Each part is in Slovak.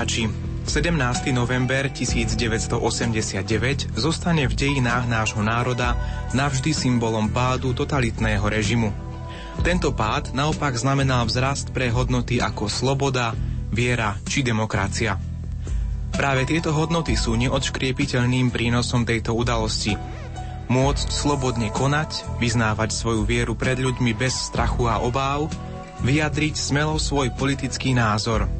Poslucháči, 17. november 1989 zostane v dejinách nášho národa navždy symbolom pádu totalitného režimu. Tento pád naopak znamenal vzrast pre hodnoty ako sloboda, viera či demokracia. Práve tieto hodnoty sú neodškriepiteľným prínosom tejto udalosti. Môcť slobodne konať, vyznávať svoju vieru pred ľuďmi bez strachu a obáv, vyjadriť smelo svoj politický názor –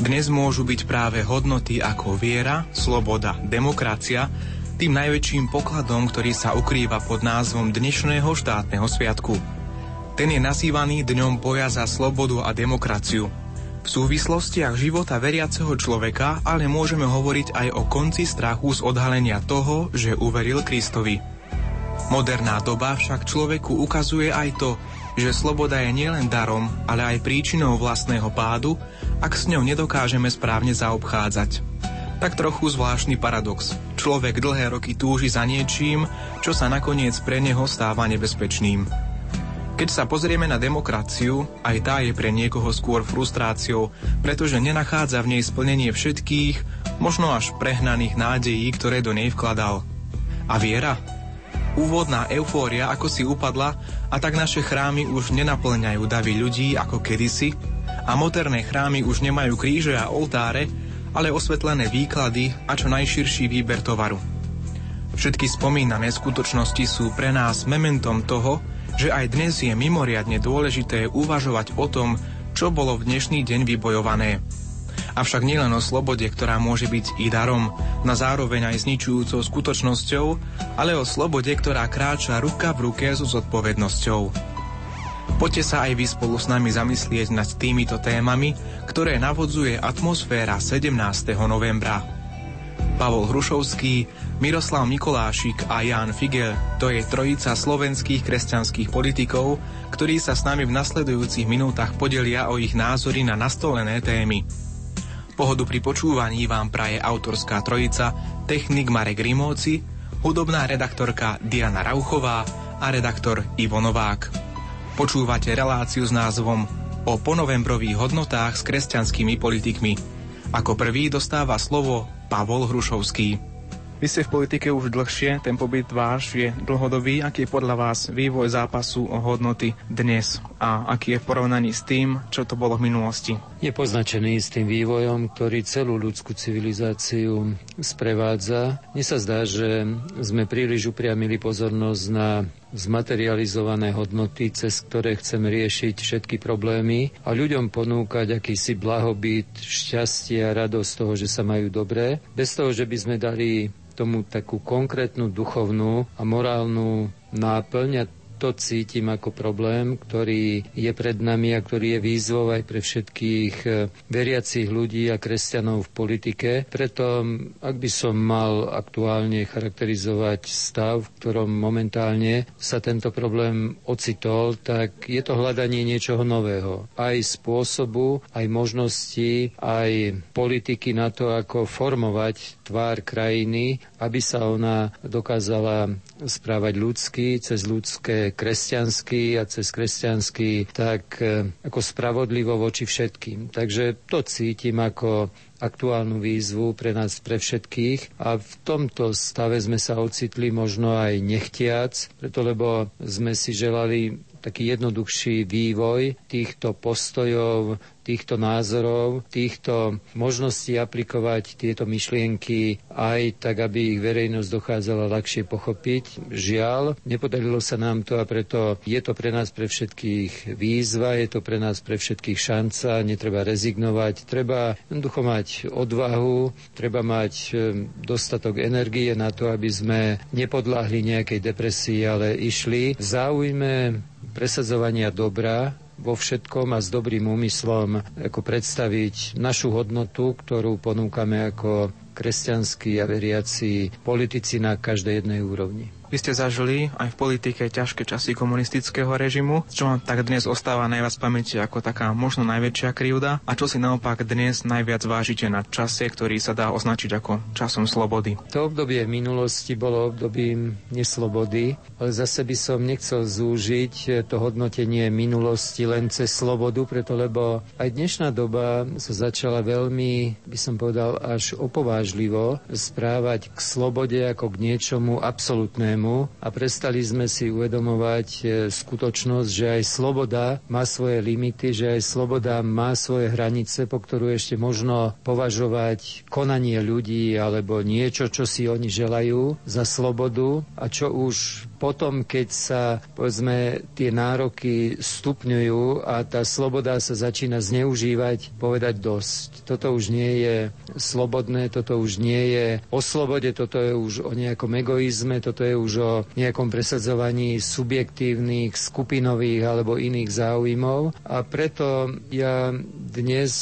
dnes môžu byť práve hodnoty ako viera, sloboda, demokracia tým najväčším pokladom, ktorý sa ukrýva pod názvom dnešného štátneho sviatku. Ten je nazývaný Dňom boja za slobodu a demokraciu. V súvislostiach života veriaceho človeka ale môžeme hovoriť aj o konci strachu z odhalenia toho, že uveril Kristovi. Moderná doba však človeku ukazuje aj to, že sloboda je nielen darom, ale aj príčinou vlastného pádu ak s ňou nedokážeme správne zaobchádzať. Tak trochu zvláštny paradox. Človek dlhé roky túži za niečím, čo sa nakoniec pre neho stáva nebezpečným. Keď sa pozrieme na demokraciu, aj tá je pre niekoho skôr frustráciou, pretože nenachádza v nej splnenie všetkých, možno až prehnaných nádejí, ktoré do nej vkladal. A viera? Úvodná eufória ako si upadla a tak naše chrámy už nenaplňajú davy ľudí ako kedysi, a moderné chrámy už nemajú kríže a oltáre, ale osvetlené výklady a čo najširší výber tovaru. Všetky spomínané skutočnosti sú pre nás mementom toho, že aj dnes je mimoriadne dôležité uvažovať o tom, čo bolo v dnešný deň vybojované. Avšak nielen o slobode, ktorá môže byť i darom, na zároveň aj zničujúcou skutočnosťou, ale o slobode, ktorá kráča ruka v ruke so zodpovednosťou. Poďte sa aj vy spolu s nami zamyslieť nad týmito témami, ktoré navodzuje atmosféra 17. novembra. Pavol Hrušovský, Miroslav Mikolášik a Ján Figel, to je trojica slovenských kresťanských politikov, ktorí sa s nami v nasledujúcich minútach podelia o ich názory na nastolené témy. Pohodu pri počúvaní vám praje autorská trojica, technik Marek Rimóci, hudobná redaktorka Diana Rauchová a redaktor Ivo Novák. Počúvate reláciu s názvom o ponovembrových hodnotách s kresťanskými politikmi. Ako prvý dostáva slovo Pavol Hrušovský. Vy ste v politike už dlhšie, ten pobyt váš je dlhodobý. Aký je podľa vás vývoj zápasu o hodnoty dnes a aký je v porovnaní s tým, čo to bolo v minulosti? Je poznačený s tým vývojom, ktorý celú ľudskú civilizáciu sprevádza. Mne sa zdá, že sme príliš upriamili pozornosť na zmaterializované hodnoty, cez ktoré chceme riešiť všetky problémy a ľuďom ponúkať akýsi blahobyt, šťastie a radosť toho, že sa majú dobré, bez toho, že by sme dali tomu takú konkrétnu duchovnú a morálnu náplň a to cítim ako problém, ktorý je pred nami a ktorý je výzvou aj pre všetkých e, veriacich ľudí a kresťanov v politike. Preto, ak by som mal aktuálne charakterizovať stav, v ktorom momentálne sa tento problém ocitol, tak je to hľadanie niečoho nového. Aj spôsobu, aj možnosti, aj politiky na to, ako formovať tvár krajiny, aby sa ona dokázala správať ľudsky, cez ľudské kresťanský a cez kresťanský tak e, ako spravodlivo voči všetkým. Takže to cítim ako aktuálnu výzvu pre nás, pre všetkých a v tomto stave sme sa ocitli možno aj nechtiac, preto lebo sme si želali taký jednoduchší vývoj týchto postojov, týchto názorov, týchto možností aplikovať tieto myšlienky aj tak, aby ich verejnosť dochádzala ľahšie pochopiť. Žiaľ, nepodarilo sa nám to a preto je to pre nás pre všetkých výzva, je to pre nás pre všetkých šanca, netreba rezignovať, treba jednoducho mať odvahu, treba mať e, dostatok energie na to, aby sme nepodláhli nejakej depresii, ale išli záujme presadzovania dobra vo všetkom a s dobrým úmyslom ako predstaviť našu hodnotu, ktorú ponúkame ako kresťanskí a veriaci politici na každej jednej úrovni. Vy ste zažili aj v politike ťažké časy komunistického režimu, čo vám tak dnes ostáva najviac v pamäti ako taká možno najväčšia krivda? A čo si naopak dnes najviac vážite na čase, ktorý sa dá označiť ako časom slobody. To obdobie minulosti bolo obdobím neslobody, ale zase by som nechcel zúžiť to hodnotenie minulosti len cez slobodu, preto lebo aj dnešná doba sa začala veľmi, by som povedal, až opovážlivo správať k slobode ako k niečomu absolútnemu tému a prestali sme si uvedomovať e, skutočnosť, že aj sloboda má svoje limity, že aj sloboda má svoje hranice, po ktorú ešte možno považovať konanie ľudí alebo niečo, čo si oni želajú za slobodu a čo už potom, keď sa povedzme tie nároky stupňujú a tá sloboda sa začína zneužívať, povedať dosť. Toto už nie je slobodné, toto už nie je o slobode, toto je už o nejakom egoizme, toto je už o nejakom presadzovaní subjektívnych, skupinových alebo iných záujmov. A preto ja dnes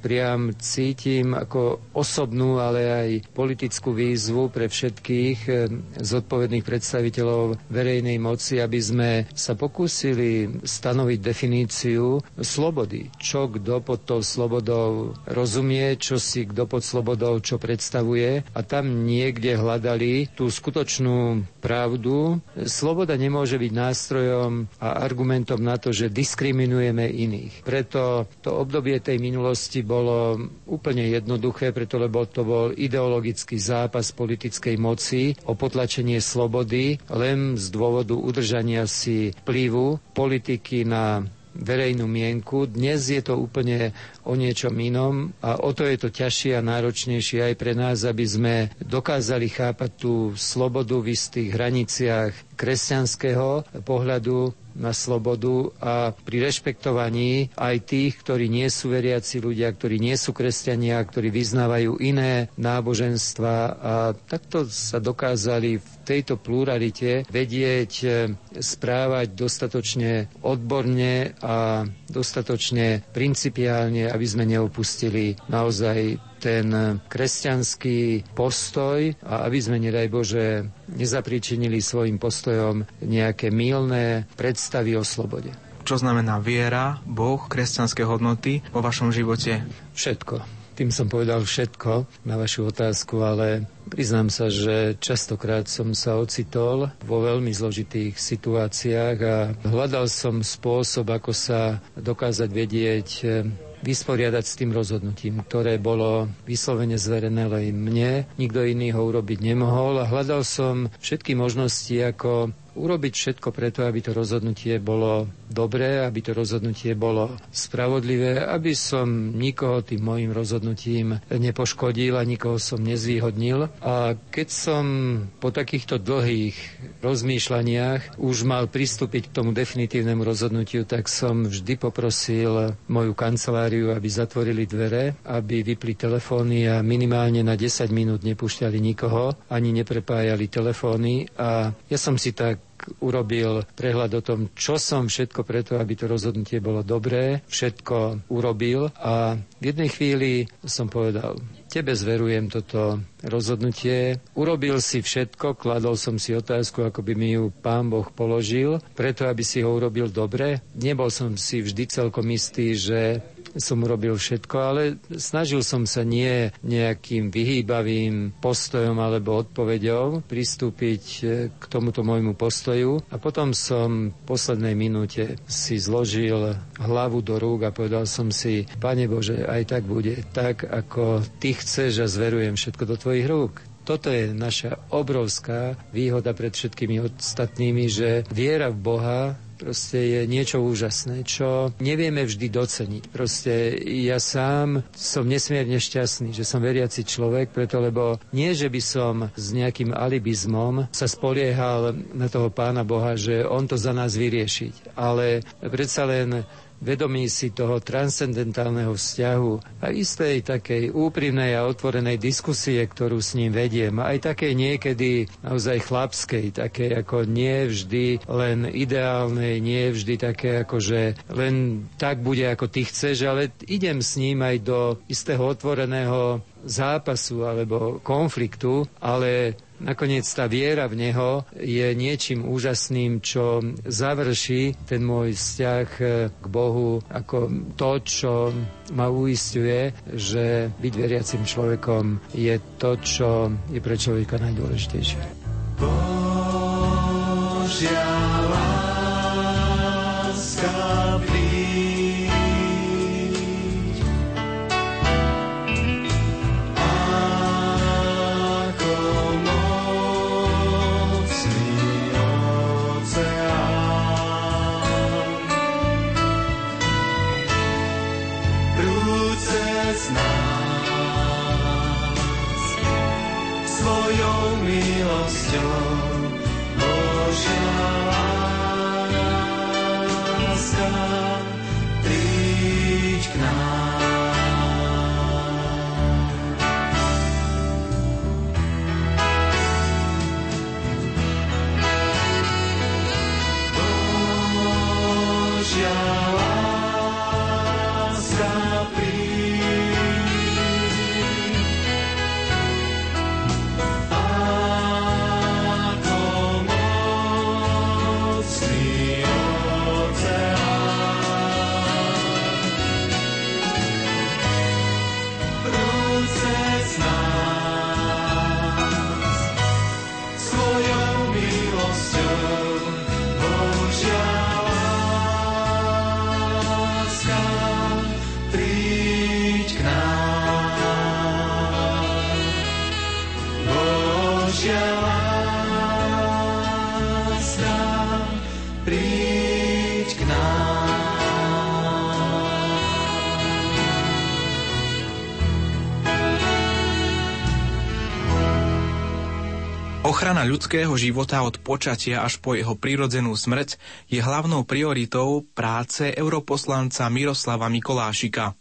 priam cítim ako osobnú, ale aj politickú výzvu pre všetkých eh, zodpovedných predstaviteľov verejnej moci, aby sme sa pokúsili stanoviť definíciu slobody. Čo kto pod tou slobodou rozumie, čo si kto pod slobodou čo predstavuje a tam niekde hľadali tú skutočnú pravdu. Sloboda nemôže byť nástrojom a argumentom na to, že diskriminujeme iných. Preto to obdobie tej minulosti bolo úplne jednoduché, preto lebo to bol ideologický zápas politickej moci o potlačenie slobody len z dôvodu udržania si vplyvu politiky na verejnú mienku. Dnes je to úplne o niečom inom a o to je to ťažšie a náročnejšie aj pre nás, aby sme dokázali chápať tú slobodu v istých hraniciach kresťanského pohľadu na slobodu a pri rešpektovaní aj tých, ktorí nie sú veriaci ľudia, ktorí nie sú kresťania, ktorí vyznávajú iné náboženstva a takto sa dokázali v tejto pluralite vedieť e, správať dostatočne odborne a dostatočne principiálne, aby sme neopustili naozaj ten kresťanský postoj a aby sme, nedaj Bože, nezapríčinili svojim postojom nejaké mylné predstavy o slobode. Čo znamená viera, Boh, kresťanské hodnoty vo vašom živote? Všetko. Tým som povedal všetko na vašu otázku, ale priznám sa, že častokrát som sa ocitol vo veľmi zložitých situáciách a hľadal som spôsob, ako sa dokázať vedieť vysporiadať s tým rozhodnutím, ktoré bolo vyslovene zverené len mne. Nikto iný ho urobiť nemohol a hľadal som všetky možnosti, ako urobiť všetko preto, aby to rozhodnutie bolo dobré, aby to rozhodnutie bolo spravodlivé, aby som nikoho tým môjim rozhodnutím nepoškodil a nikoho som nezvýhodnil. A keď som po takýchto dlhých rozmýšľaniach už mal pristúpiť k tomu definitívnemu rozhodnutiu, tak som vždy poprosil moju kanceláriu, aby zatvorili dvere, aby vypli telefóny a minimálne na 10 minút nepúšťali nikoho, ani neprepájali telefóny a ja som si tak urobil prehľad o tom, čo som všetko preto, aby to rozhodnutie bolo dobré, všetko urobil a v jednej chvíli som povedal, tebe zverujem toto rozhodnutie. Urobil si všetko, kladol som si otázku, ako by mi ju pán Boh položil, preto aby si ho urobil dobre. Nebol som si vždy celkom istý, že som urobil všetko, ale snažil som sa nie nejakým vyhýbavým postojom alebo odpovedou pristúpiť e, k tomuto môjmu postoju a potom som v poslednej minúte si zložil hlavu do rúk a povedal som si, Pane Bože, aj tak bude, tak ako Ty chceš a zverujem všetko do Tvojich rúk. Toto je naša obrovská výhoda pred všetkými ostatnými, že viera v Boha proste je niečo úžasné, čo nevieme vždy doceniť. Proste ja sám som nesmierne šťastný, že som veriaci človek, preto lebo nie, že by som s nejakým alibizmom sa spoliehal na toho pána Boha, že on to za nás vyriešiť. Ale predsa len vedomí si toho transcendentálneho vzťahu a istej takej úprimnej a otvorenej diskusie, ktorú s ním vediem, aj takej niekedy naozaj chlapskej, takej ako nie vždy len ideálnej, nie vždy také ako, že len tak bude, ako ty chceš, ale idem s ním aj do istého otvoreného zápasu alebo konfliktu, ale nakoniec tá viera v Neho je niečím úžasným, čo završí ten môj vzťah k Bohu ako to, čo ma uistuje, že byť veriacim človekom je to, čo je pre človeka najdôležitejšie. Božia Ochrana ľudského života od počatia až po jeho prirodzenú smrť je hlavnou prioritou práce europoslanca Miroslava Mikolášika.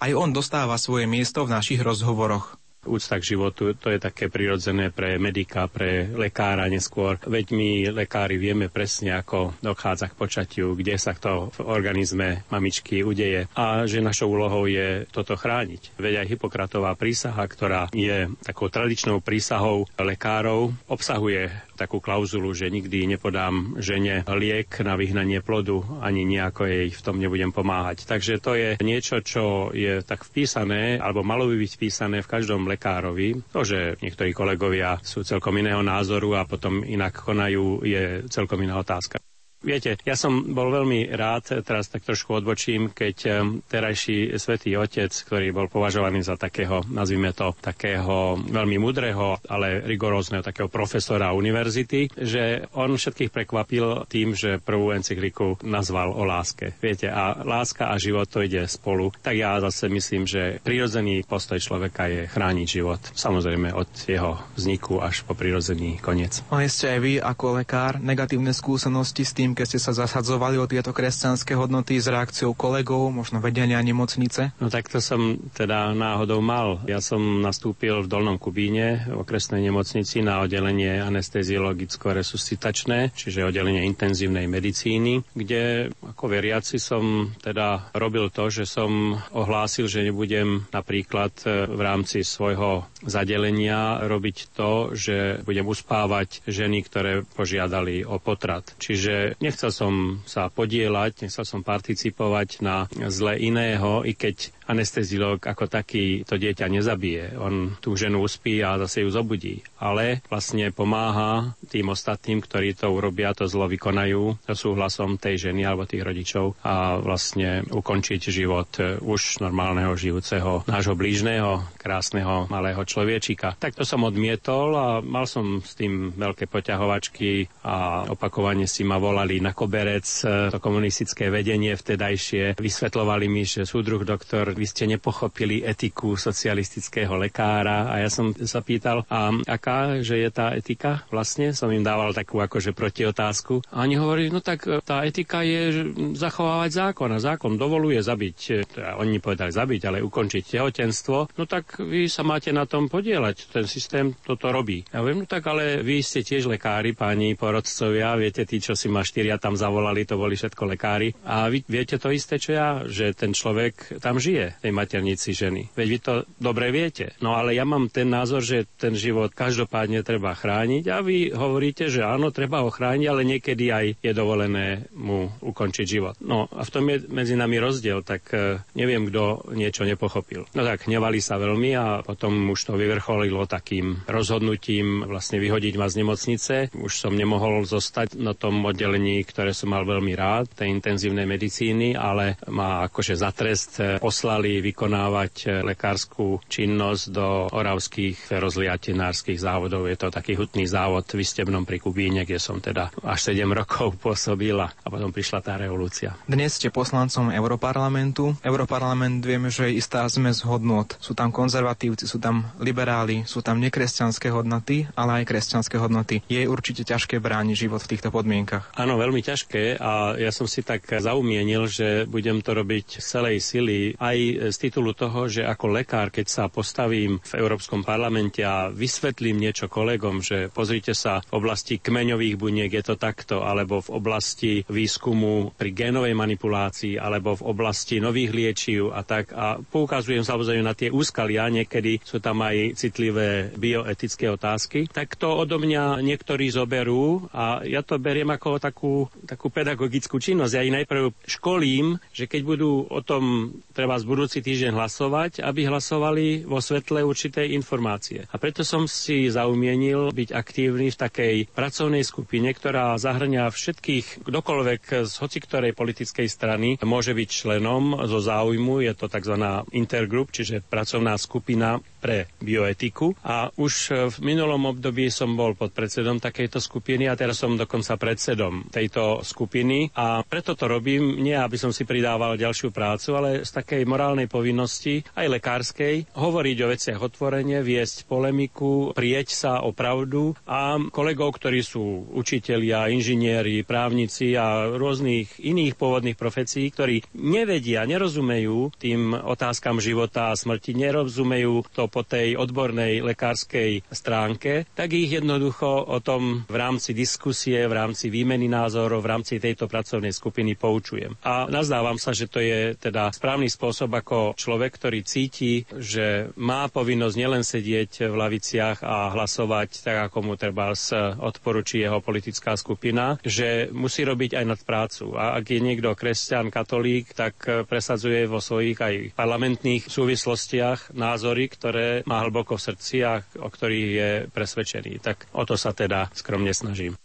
Aj on dostáva svoje miesto v našich rozhovoroch úcta k životu, to je také prirodzené pre medika, pre lekára neskôr. Veď my lekári vieme presne, ako dochádza k počatiu, kde sa to v organizme mamičky udeje a že našou úlohou je toto chrániť. Veď aj Hipokratová prísaha, ktorá je takou tradičnou prísahou lekárov, obsahuje takú klauzulu, že nikdy nepodám žene liek na vyhnanie plodu, ani nejako jej v tom nebudem pomáhať. Takže to je niečo, čo je tak vpísané, alebo malo by byť vpísané v každom lekárovi. To, že niektorí kolegovia sú celkom iného názoru a potom inak konajú, je celkom iná otázka. Viete, ja som bol veľmi rád, teraz tak trošku odbočím, keď terajší svätý Otec, ktorý bol považovaný za takého, nazvime to, takého veľmi mudrého, ale rigorózneho takého profesora univerzity, že on všetkých prekvapil tým, že prvú encykliku nazval o láske. Viete, a láska a život to ide spolu. Tak ja zase myslím, že prirodzený postoj človeka je chrániť život. Samozrejme od jeho vzniku až po prirodzený koniec. Mali ste aj vy ako lekár negatívne skúsenosti s tým, keď ste sa zasadzovali o tieto kresťanské hodnoty s reakciou kolegov, možno vedenia nemocnice? No tak to som teda náhodou mal. Ja som nastúpil v Dolnom Kubíne v okresnej nemocnici na oddelenie anesteziologicko-resuscitačné, čiže oddelenie intenzívnej medicíny, kde ako veriaci som teda robil to, že som ohlásil, že nebudem napríklad e, v rámci svojho zadelenia robiť to, že budem uspávať ženy, ktoré požiadali o potrat. Čiže Nechcel som sa podielať, nechcel som participovať na zle iného, i keď anestezilog ako taký to dieťa nezabije. On tú ženu uspí a zase ju zobudí. Ale vlastne pomáha tým ostatným, ktorí to urobia, to zlo vykonajú so súhlasom tej ženy alebo tých rodičov a vlastne ukončiť život už normálneho žijúceho nášho blížneho, krásneho malého človečika. Tak to som odmietol a mal som s tým veľké poťahovačky a opakovane si ma volali na koberec to komunistické vedenie vtedajšie. Vysvetlovali mi, že súdruh doktor vy ste nepochopili etiku socialistického lekára a ja som sa pýtal, a aká, že je tá etika? Vlastne som im dával takú akože protiotázku. A oni hovorili, no tak e, tá etika je zachovávať zákon a zákon dovoluje zabiť, e, teda oni povedali zabiť, ale ukončiť tehotenstvo, no tak vy sa máte na tom podielať. Ten systém toto robí. Ja viem, no tak ale vy ste tiež lekári, páni porodcovia, viete, tí, čo si ma štyria tam zavolali, to boli všetko lekári. A vy viete to isté, čo ja, že ten človek tam žije je tej maternici ženy. Veď vy to dobre viete. No ale ja mám ten názor, že ten život každopádne treba chrániť a vy hovoríte, že áno, treba ho chrániť, ale niekedy aj je dovolené mu ukončiť život. No a v tom je medzi nami rozdiel, tak e, neviem, kto niečo nepochopil. No tak hnevali sa veľmi a potom už to vyvrcholilo takým rozhodnutím vlastne vyhodiť ma z nemocnice. Už som nemohol zostať na tom oddelení, ktoré som mal veľmi rád, tej intenzívnej medicíny, ale ma akože za trest poslali vykonávať lekárskú činnosť do oravských rozliatenárskych závodov. Je to taký hutný závod v Istebnom pri Kubíne, kde som teda až 7 rokov pôsobil a potom prišla tá revolúcia. Dnes ste poslancom Europarlamentu. Europarlament vieme, že je istá zmes hodnot. Sú tam konzervatívci, sú tam liberáli, sú tam nekresťanské hodnoty, ale aj kresťanské hodnoty. Je určite ťažké brániť život v týchto podmienkach. Áno, veľmi ťažké a ja som si tak zaumienil, že budem to robiť celej sily aj z titulu toho, že ako lekár, keď sa postavím v Európskom parlamente a vysvetlím niečo kolegom, že pozrite sa, v oblasti kmeňových buniek je to takto, alebo v oblasti výskumu pri génovej manipulácii, alebo v oblasti nových liečiv a tak. A poukazujem samozrejme na tie úskalia, niekedy sú tam aj citlivé bioetické otázky, tak to odo mňa niektorí zoberú a ja to beriem ako takú, takú pedagogickú činnosť. Ja ich najprv školím, že keď budú o tom treba z budúci týždeň hlasovať, aby hlasovali vo svetle určitej informácie. A preto som si zaumienil byť aktívny v takej pracovnej skupine, ktorá zahrňa všetkých, kdokoľvek z hoci ktorej politickej strany môže byť členom zo záujmu. Je to tzv. intergroup, čiže pracovná skupina pre bioetiku. A už v minulom období som bol pod predsedom takejto skupiny a teraz som dokonca predsedom tejto skupiny. A preto to robím, nie aby som si pridával ďalšiu prácu, ale z takej morálnej povinnosti, aj lekárskej, hovoriť o veciach otvorene, viesť polemiku, prieť sa o pravdu a kolegov, ktorí sú učitelia, inžinieri, právnici a rôznych iných pôvodných profesí, ktorí nevedia, nerozumejú tým otázkam života a smrti, nerozumejú to po tej odbornej lekárskej stránke, tak ich jednoducho o tom v rámci diskusie, v rámci výmeny názorov, v rámci tejto pracovnej skupiny poučujem. A nazdávam sa, že to je teda správny spôsob, ako človek, ktorý cíti, že má povinnosť nielen sedieť v laviciach a hlasovať tak, ako mu treba odporučí jeho politická skupina, že musí robiť aj nad prácu. A ak je niekto kresťan, katolík, tak presadzuje vo svojich aj parlamentných súvislostiach názory, ktoré má hlboko v srdci a o ktorých je presvedčený. Tak o to sa teda skromne snažím.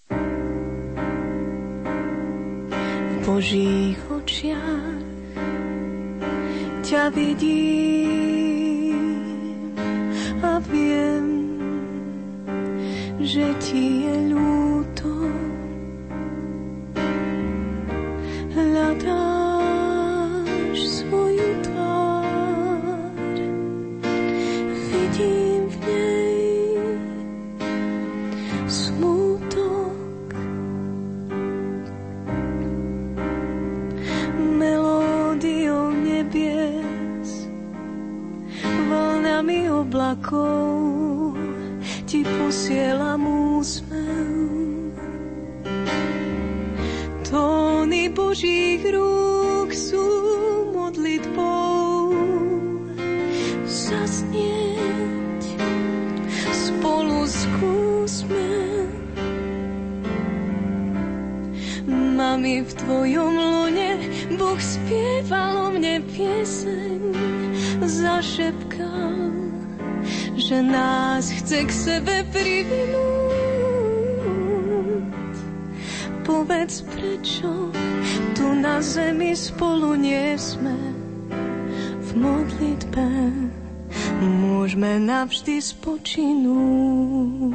V Božích očiach ťa vidím a viem, že ti oblakov ti posielam úsmev. Tóny Božích rúk sú modlitbou zasnieť spolu skúsme. Mami, v tvojom lone Boh spieval o mne pieseň, zašepkal že nás chce k sebe privinúť. Povedz, prečo tu na zemi spolu nie sme v modlitbe. Môžeme navždy spočinúť.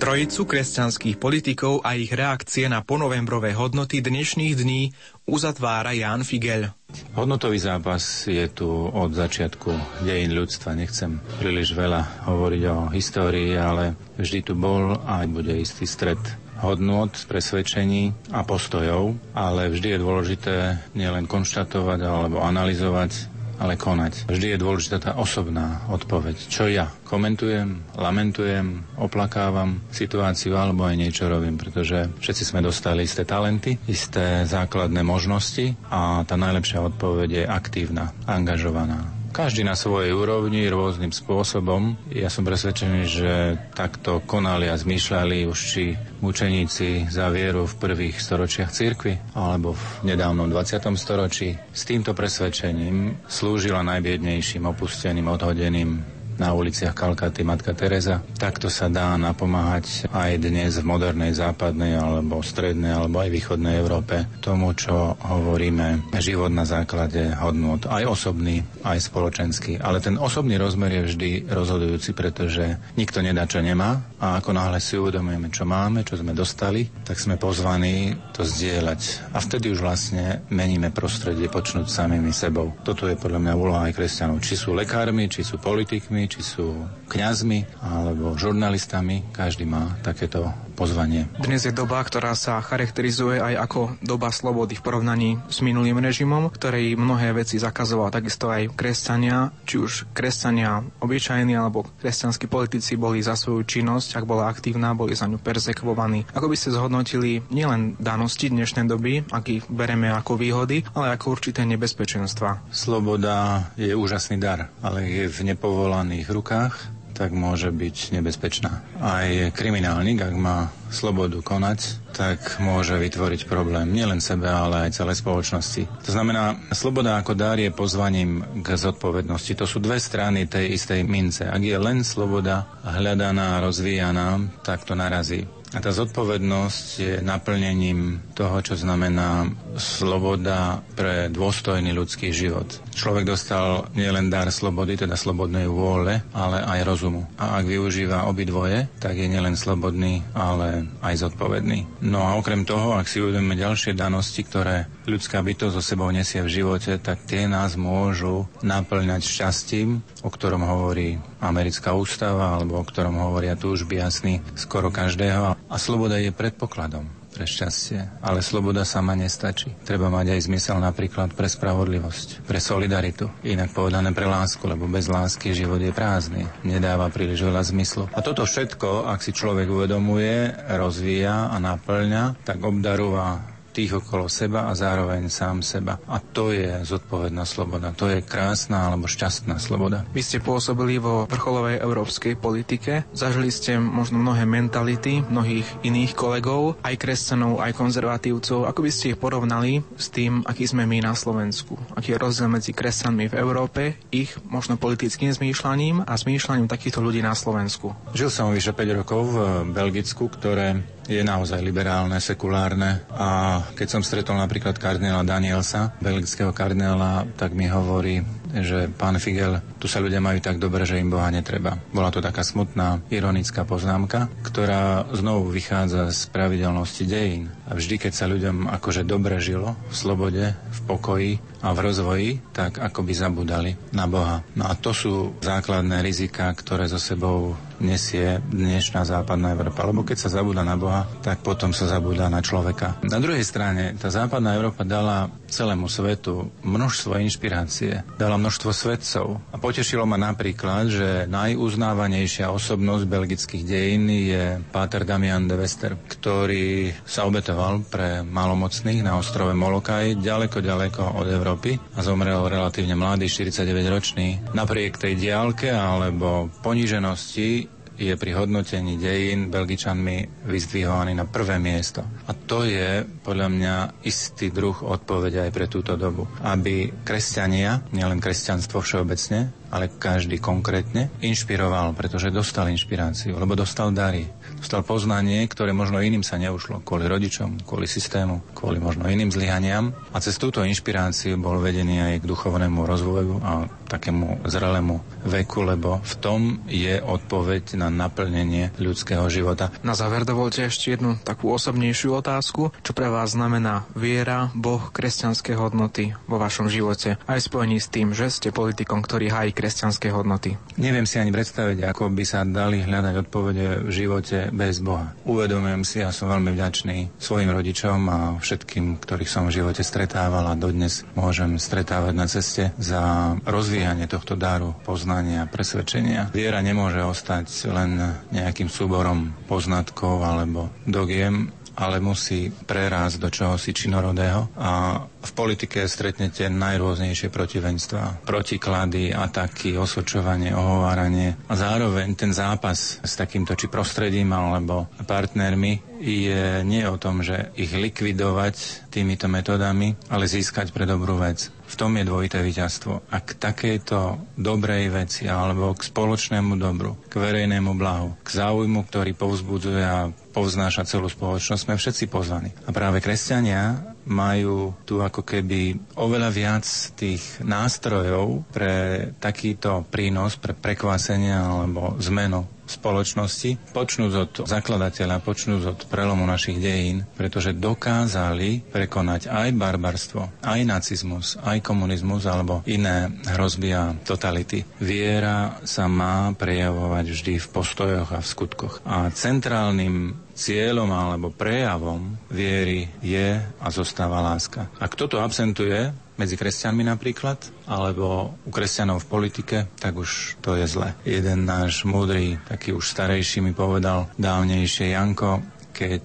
Trojicu kresťanských politikov a ich reakcie na ponovembrové hodnoty dnešných dní uzatvára Jan Figel. Hodnotový zápas je tu od začiatku dejín ľudstva. Nechcem príliš veľa hovoriť o histórii, ale vždy tu bol a aj bude istý stred hodnot, presvedčení a postojov, ale vždy je dôležité nielen konštatovať alebo analyzovať ale konať. Vždy je dôležitá tá osobná odpoveď. Čo ja? Komentujem, lamentujem, oplakávam situáciu alebo aj niečo robím, pretože všetci sme dostali isté talenty, isté základné možnosti a tá najlepšia odpoveď je aktívna, angažovaná. Každý na svojej úrovni, rôznym spôsobom. Ja som presvedčený, že takto konali a zmýšľali už či mučeníci za vieru v prvých storočiach cirkvy alebo v nedávnom 20. storočí. S týmto presvedčením slúžila najbiednejším, opusteným, odhodeným na uliciach Kalkaty Matka Teresa. Takto sa dá napomáhať aj dnes v modernej západnej alebo strednej alebo aj východnej Európe tomu, čo hovoríme život na základe hodnot, aj osobný, aj spoločenský. Ale ten osobný rozmer je vždy rozhodujúci, pretože nikto nedá, čo nemá a ako náhle si uvedomujeme, čo máme, čo sme dostali, tak sme pozvaní to zdieľať. A vtedy už vlastne meníme prostredie počnúť samými sebou. Toto je podľa mňa úloha aj kresťanov. Či sú lekármi, či sú politikmi, či sú kňazmi alebo žurnalistami. Každý má takéto pozvanie. Dnes je doba, ktorá sa charakterizuje aj ako doba slobody v porovnaní s minulým režimom, ktorý mnohé veci zakazoval takisto aj kresťania, či už kresťania obyčajní alebo kresťanskí politici boli za svoju činnosť, ak bola aktívna, boli za ňu perzekvovaní. Ako by ste zhodnotili nielen danosti dnešnej doby, aký bereme ako výhody, ale ako určité nebezpečenstva? Sloboda je úžasný dar, ale je v nepovolaných rukách, tak môže byť nebezpečná. Aj kriminálnik, ak má slobodu konať, tak môže vytvoriť problém nielen sebe, ale aj celej spoločnosti. To znamená, sloboda ako dar je pozvaním k zodpovednosti. To sú dve strany tej istej mince. Ak je len sloboda hľadaná, rozvíjaná, tak to narazí. A tá zodpovednosť je naplnením toho, čo znamená sloboda pre dôstojný ľudský život. Človek dostal nielen dar slobody, teda slobodnej vôle, ale aj rozumu. A ak využíva obidvoje, tak je nielen slobodný, ale aj zodpovedný. No a okrem toho, ak si uvedomíme ďalšie danosti, ktoré ľudská bytosť so sebou nesie v živote, tak tie nás môžu naplňať šťastím, o ktorom hovorí americká ústava, alebo o ktorom hovoria túžby jasný skoro každého. A sloboda je predpokladom pre šťastie. Ale sloboda sama nestačí. Treba mať aj zmysel napríklad pre spravodlivosť, pre solidaritu. Inak povedané pre lásku, lebo bez lásky život je prázdny. Nedáva príliš veľa zmyslu. A toto všetko, ak si človek uvedomuje, rozvíja a naplňa, tak obdarúva tých okolo seba a zároveň sám seba. A to je zodpovedná sloboda. To je krásna alebo šťastná sloboda. Vy ste pôsobili vo vrcholovej európskej politike. Zažili ste možno mnohé mentality mnohých iných kolegov, aj kresťanov, aj konzervatívcov. Ako by ste ich porovnali s tým, aký sme my na Slovensku? Aký je rozdiel medzi kresťanmi v Európe, ich možno politickým zmýšľaním a zmýšľaním takýchto ľudí na Slovensku? Žil som vyše 5 rokov v Belgicku, ktoré je naozaj liberálne, sekulárne. A keď som stretol napríklad kardinála Danielsa, belgického kardinála, tak mi hovorí, že pán Figel, tu sa ľudia majú tak dobre, že im Boha netreba. Bola to taká smutná, ironická poznámka, ktorá znovu vychádza z pravidelnosti dejín. A vždy, keď sa ľuďom akože dobre žilo, v slobode, v pokoji a v rozvoji, tak ako by zabudali na Boha. No a to sú základné rizika, ktoré so sebou nesie dnešná západná Európa. Lebo keď sa zabúda na Boha, tak potom sa zabúda na človeka. Na druhej strane, tá západná Európa dala celému svetu množstvo inšpirácie, dala množstvo svetcov. A potešilo ma napríklad, že najuznávanejšia osobnosť belgických dejín je Páter Damian de Wester, ktorý sa obetoval pre malomocných na ostrove Molokaj, ďaleko, ďaleko od Európy a zomrel relatívne mladý, 49-ročný. Napriek tej diálke alebo poníženosti je pri hodnotení dejín Belgičanmi vyzdvihovaný na prvé miesto. A to je podľa mňa istý druh odpovede aj pre túto dobu. Aby kresťania, nielen kresťanstvo všeobecne, ale každý konkrétne, inšpiroval, pretože dostal inšpiráciu, lebo dostal dary. Dostal poznanie, ktoré možno iným sa neušlo, kvôli rodičom, kvôli systému, kvôli možno iným zlyhaniam. A cez túto inšpiráciu bol vedený aj k duchovnému rozvoju a takému zrelému veku, lebo v tom je odpoveď na naplnenie ľudského života. Na záver dovolte ešte jednu takú osobnejšiu otázku. Čo pre vás vás znamená viera, Boh, kresťanské hodnoty vo vašom živote, aj spojení s tým, že ste politikom, ktorý hájí kresťanské hodnoty? Neviem si ani predstaviť, ako by sa dali hľadať odpovede v živote bez Boha. Uvedomujem si a som veľmi vďačný svojim rodičom a všetkým, ktorých som v živote stretával a dodnes môžem stretávať na ceste za rozvíjanie tohto dáru poznania, presvedčenia. Viera nemôže ostať len nejakým súborom poznatkov alebo dogiem, ale musí prerásť do čohosi činorodého a v politike stretnete najrôznejšie protivenstva, protiklady, ataky, osočovanie, ohováranie a zároveň ten zápas s takýmto či prostredím alebo partnermi je nie o tom, že ich likvidovať týmito metodami, ale získať pre dobrú vec. V tom je dvojité víťazstvo. A k takejto dobrej veci alebo k spoločnému dobru, k verejnému blahu, k záujmu, ktorý povzbudzuje a povznáša celú spoločnosť, sme všetci pozvaní. A práve kresťania majú tu ako keby oveľa viac tých nástrojov pre takýto prínos, pre prekvasenie alebo zmenu spoločnosti, počnúť od zakladateľa, počnúť od prelomu našich dejín, pretože dokázali prekonať aj barbarstvo, aj nacizmus, aj komunizmus alebo iné hrozby a totality. Viera sa má prejavovať vždy v postojoch a v skutkoch. A centrálnym cieľom alebo prejavom viery je a zostáva láska. Ak toto absentuje, medzi kresťanmi napríklad, alebo u kresťanov v politike, tak už to je zle. Jeden náš múdry, taký už starejší mi povedal dávnejšie, Janko, keď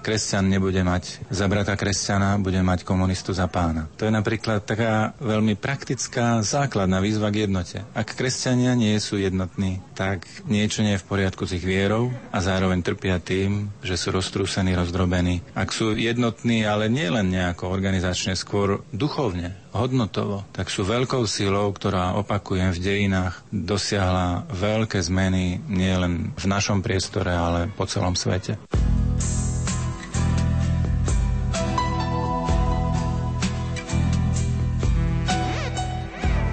kresťan nebude mať za brata kresťana, bude mať komunistu za pána. To je napríklad taká veľmi praktická základná výzva k jednote. Ak kresťania nie sú jednotní, tak niečo nie je v poriadku s ich vierou a zároveň trpia tým, že sú roztrúsení, rozdrobení. Ak sú jednotní, ale nie len nejako organizačne, skôr duchovne, hodnotovo, tak sú veľkou silou, ktorá, opakujem, v dejinách dosiahla veľké zmeny nielen v našom priestore, ale po celom svete.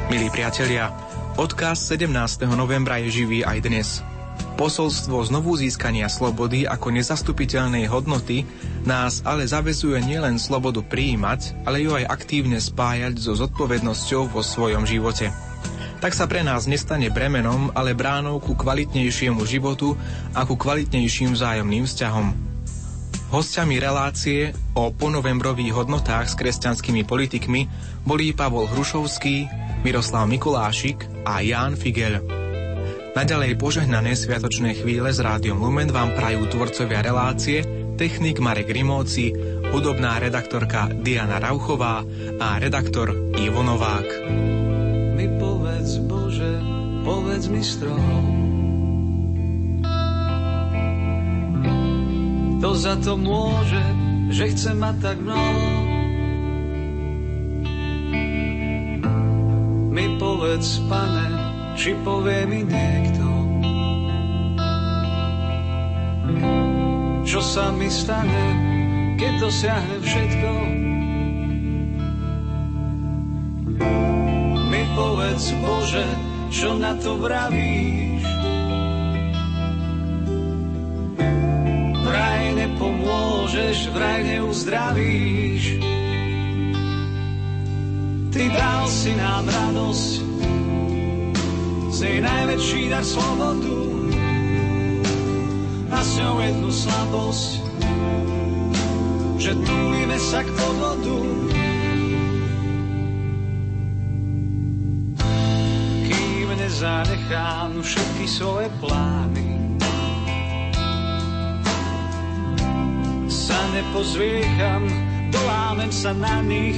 Milí priatelia, odkaz 17. novembra je živý aj dnes. Posolstvo znovu získania slobody ako nezastupiteľnej hodnoty nás ale zavezuje nielen slobodu prijímať, ale ju aj aktívne spájať so zodpovednosťou vo svojom živote. Tak sa pre nás nestane bremenom, ale bránou ku kvalitnejšiemu životu a ku kvalitnejším vzájomným vzťahom. Hostiami relácie o ponovembrových hodnotách s kresťanskými politikmi boli Pavol Hrušovský, Miroslav Mikulášik a Ján Figel. Naďalej požehnané sviatočné chvíle s rádiom Lumen vám prajú tvorcovia relácie, technik Marek Rimóci, hudobná redaktorka Diana Rauchová a redaktor Ivo Novák. Mi povedz Bože, povedz mi strom. To za to môže, že chce mať tak mnoho mi povedz, pane, či povie mi niekto, čo sa mi stane, keď dosiahne všetko. Mi povedz, Bože, čo na to vravíš. Nepomôžeš, vraj neuzdravíš. Ty dal si nám radosť, z nej najväčší dar slobodu a s ňou jednu slabosť, že túlime sa k podvodu. Kým nezanechám všetky svoje plány, sa nepozviecham, dolámem sa na nich,